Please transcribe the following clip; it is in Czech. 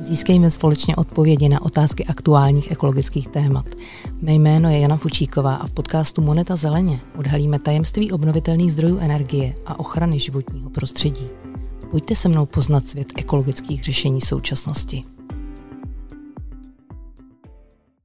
Získejme společně odpovědi na otázky aktuálních ekologických témat. Mé jméno je Jana Fučíková a v podcastu Moneta zeleně odhalíme tajemství obnovitelných zdrojů energie a ochrany životního prostředí. Pojďte se mnou poznat svět ekologických řešení současnosti.